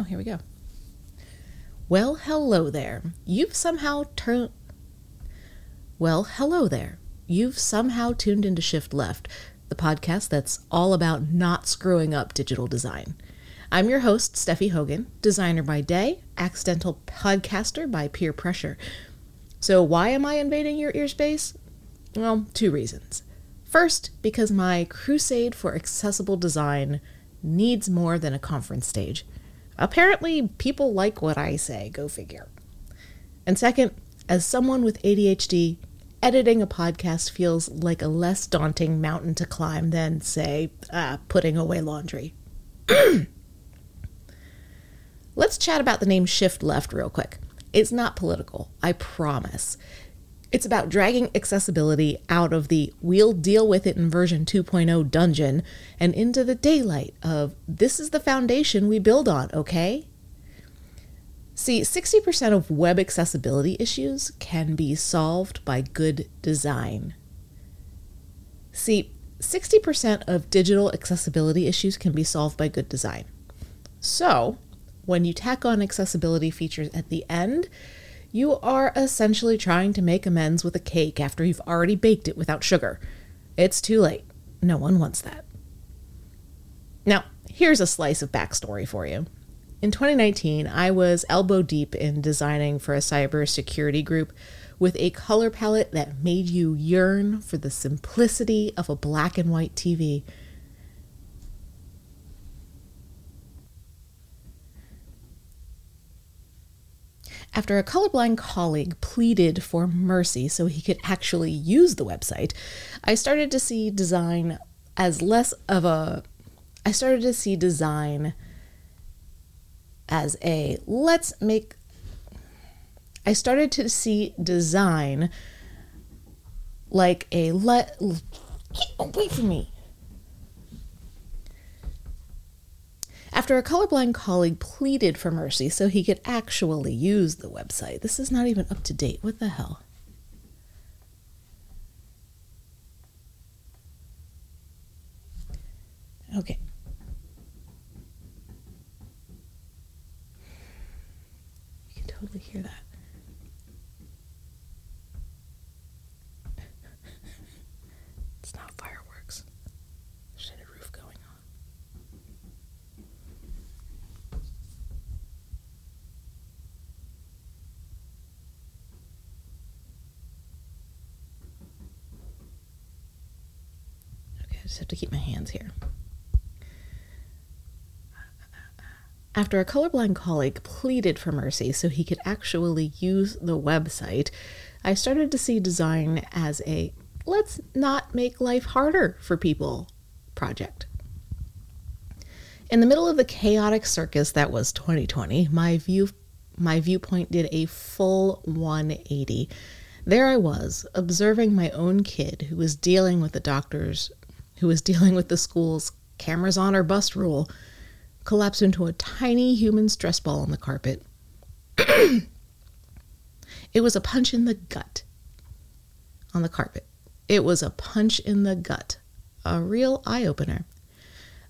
Oh, here we go. Well, hello there. You've somehow turned. Well, hello there. You've somehow tuned into Shift Left, the podcast that's all about not screwing up digital design. I'm your host, Stephy Hogan, designer by day, accidental podcaster by peer pressure. So, why am I invading your ear space? Well, two reasons. First, because my crusade for accessible design needs more than a conference stage. Apparently, people like what I say, go figure. And second, as someone with ADHD, editing a podcast feels like a less daunting mountain to climb than, say, uh, putting away laundry. Let's chat about the name Shift Left real quick. It's not political, I promise. It's about dragging accessibility out of the we'll deal with it in version 2.0 dungeon and into the daylight of this is the foundation we build on, okay? See, 60% of web accessibility issues can be solved by good design. See, 60% of digital accessibility issues can be solved by good design. So, when you tack on accessibility features at the end, you are essentially trying to make amends with a cake after you've already baked it without sugar. It's too late. No one wants that. Now, here's a slice of backstory for you. In 2019, I was elbow deep in designing for a cybersecurity group with a color palette that made you yearn for the simplicity of a black and white TV After a colorblind colleague pleaded for mercy so he could actually use the website, I started to see design as less of a. I started to see design as a let's make. I started to see design like a let. Get away from me. After a colorblind colleague pleaded for mercy so he could actually use the website. This is not even up to date. What the hell? Okay. You can totally hear that. Just have to keep my hands here. After a colorblind colleague pleaded for mercy so he could actually use the website, I started to see design as a let's not make life harder for people project. In the middle of the chaotic circus that was 2020, my view my viewpoint did a full 180. There I was, observing my own kid who was dealing with the doctor's who was dealing with the school's cameras on or bust rule, collapsed into a tiny human stress ball on the carpet. it was a punch in the gut on the carpet. It was a punch in the gut, a real eye opener.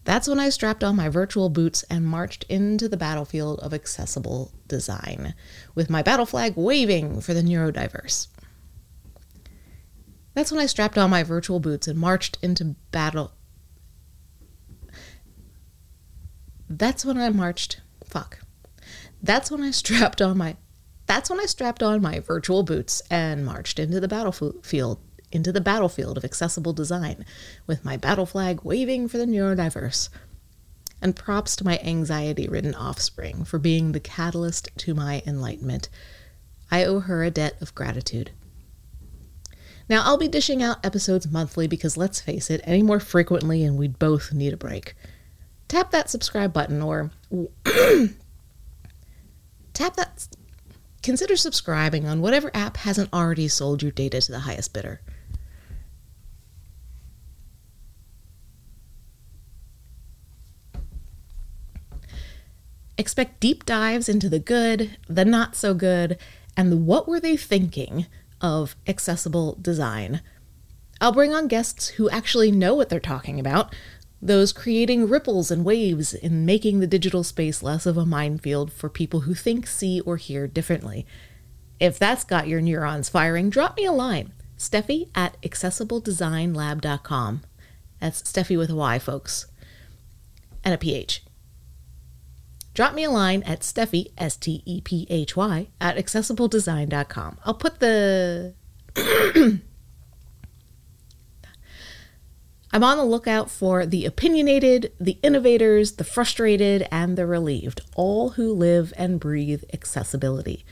That's when I strapped on my virtual boots and marched into the battlefield of accessible design, with my battle flag waving for the neurodiverse. That's when I strapped on my virtual boots and marched into battle. That's when I marched. Fuck. That's when I strapped on my. That's when I strapped on my virtual boots and marched into the battlefield, into the battlefield of accessible design, with my battle flag waving for the neurodiverse. And props to my anxiety ridden offspring for being the catalyst to my enlightenment. I owe her a debt of gratitude. Now, I'll be dishing out episodes monthly because let's face it, any more frequently and we'd both need a break. Tap that subscribe button or tap that. Consider subscribing on whatever app hasn't already sold your data to the highest bidder. Expect deep dives into the good, the not so good, and the what were they thinking of accessible design. I'll bring on guests who actually know what they're talking about, those creating ripples and waves in making the digital space less of a minefield for people who think, see, or hear differently. If that's got your neurons firing, drop me a line. Stephy at accessibledesignlab.com. That's Stephy with a Y, folks, and a PH. Drop me a line at Stephy, S T E P H Y, at accessibledesign.com. I'll put the. I'm on the lookout for the opinionated, the innovators, the frustrated, and the relieved, all who live and breathe accessibility.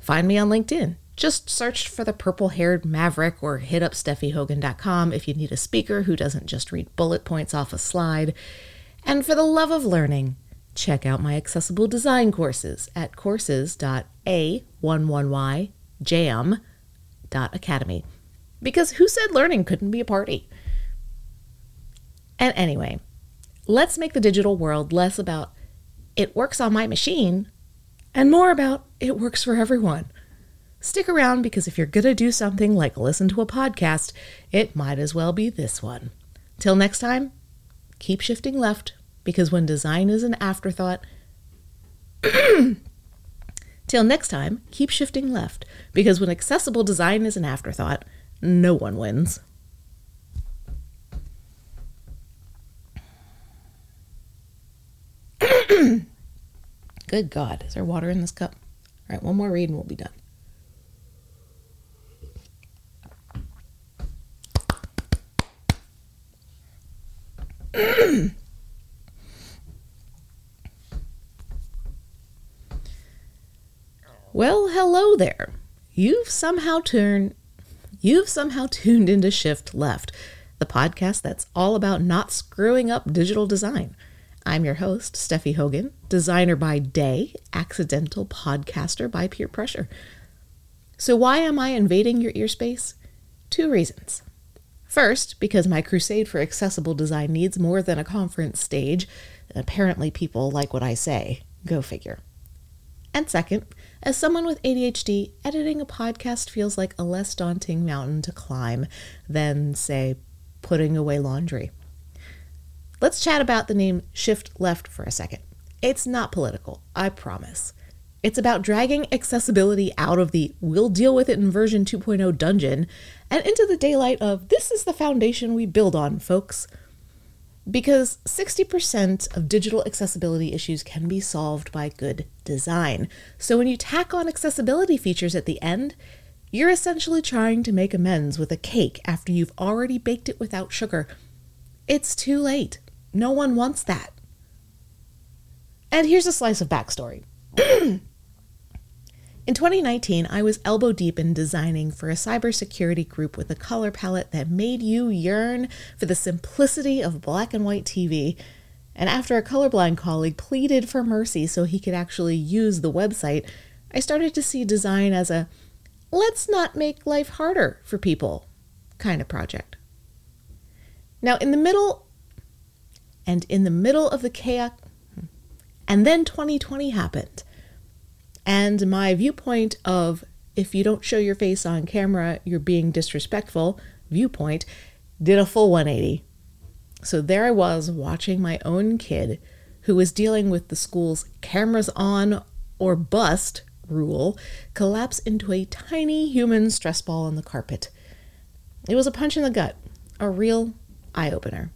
Find me on LinkedIn. Just search for the purple haired maverick or hit up stephyhogan.com if you need a speaker who doesn't just read bullet points off a slide. And for the love of learning, check out my accessible design courses at courses.a11yjam.academy. Because who said learning couldn't be a party? And anyway, let's make the digital world less about it works on my machine and more about it works for everyone. Stick around because if you're going to do something like listen to a podcast, it might as well be this one. Till next time, keep shifting left because when design is an afterthought, till next time, keep shifting left because when accessible design is an afterthought, no one wins. Good God, is there water in this cup? All right, one more read and we'll be done. well, hello there. You've somehow turned you've somehow tuned into Shift Left, the podcast that's all about not screwing up digital design. I'm your host, Stephy Hogan, designer by day, accidental podcaster by peer pressure. So, why am I invading your ear space? Two reasons. First, because my crusade for accessible design needs more than a conference stage. Apparently, people like what I say. Go figure. And second, as someone with ADHD, editing a podcast feels like a less daunting mountain to climb than, say, putting away laundry. Let's chat about the name Shift Left for a second. It's not political, I promise. It's about dragging accessibility out of the we'll deal with it in version 2.0 dungeon and into the daylight of this is the foundation we build on, folks. Because 60% of digital accessibility issues can be solved by good design. So when you tack on accessibility features at the end, you're essentially trying to make amends with a cake after you've already baked it without sugar. It's too late. No one wants that. And here's a slice of backstory. in 2019, I was elbow deep in designing for a cybersecurity group with a color palette that made you yearn for the simplicity of black and white TV. And after a colorblind colleague pleaded for mercy so he could actually use the website, I started to see design as a let's not make life harder for people kind of project. Now, in the middle and in the middle of the chaos, hmm, and then 2020 happened. And my viewpoint of if you don't show your face on camera, you're being disrespectful viewpoint did a full 180. So there I was watching my own kid who was dealing with the school's cameras on or bust rule collapse into a tiny human stress ball on the carpet. It was a punch in the gut, a real eye opener.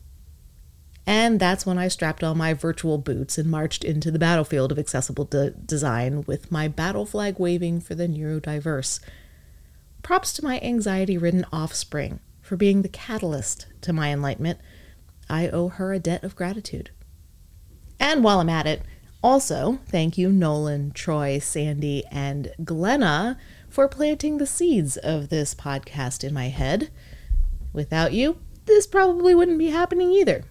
And that's when I strapped on my virtual boots and marched into the battlefield of accessible de- design with my battle flag waving for the neurodiverse. Props to my anxiety ridden offspring for being the catalyst to my enlightenment. I owe her a debt of gratitude. And while I'm at it, also thank you, Nolan, Troy, Sandy, and Glenna for planting the seeds of this podcast in my head. Without you, this probably wouldn't be happening either.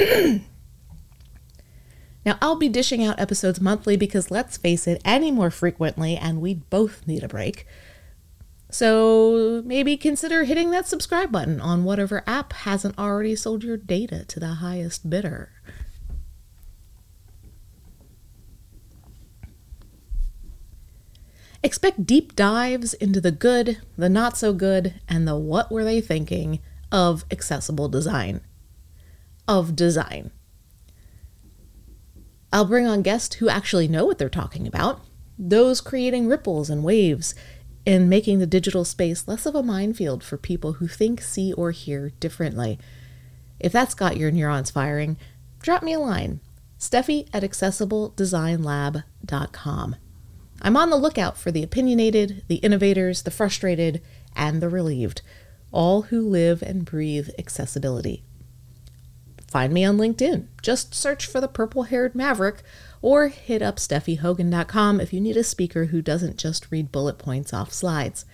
now, I'll be dishing out episodes monthly because let's face it, any more frequently, and we both need a break. So maybe consider hitting that subscribe button on whatever app hasn't already sold your data to the highest bidder. Expect deep dives into the good, the not so good, and the what were they thinking of accessible design. Of design. I'll bring on guests who actually know what they're talking about, those creating ripples and waves in making the digital space less of a minefield for people who think, see, or hear differently. If that's got your neurons firing, drop me a line. Stephy at accessibledesignlab.com. I'm on the lookout for the opinionated, the innovators, the frustrated, and the relieved, all who live and breathe accessibility. Find me on LinkedIn. Just search for the purple haired maverick or hit up stephyhogan.com if you need a speaker who doesn't just read bullet points off slides.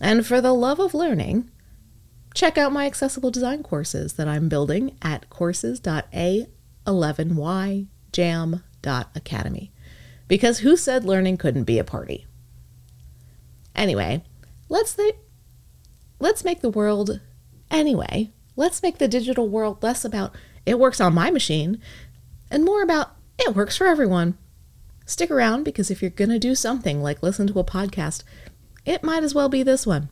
And for the love of learning, check out my accessible design courses that I'm building at courses.a11yjam.academy. Because who said learning couldn't be a party? Anyway, let's th- let's make the world anyway Let's make the digital world less about it works on my machine and more about it works for everyone. Stick around because if you're going to do something like listen to a podcast, it might as well be this one.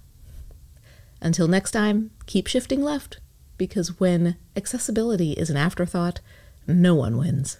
Until next time, keep shifting left because when accessibility is an afterthought, no one wins.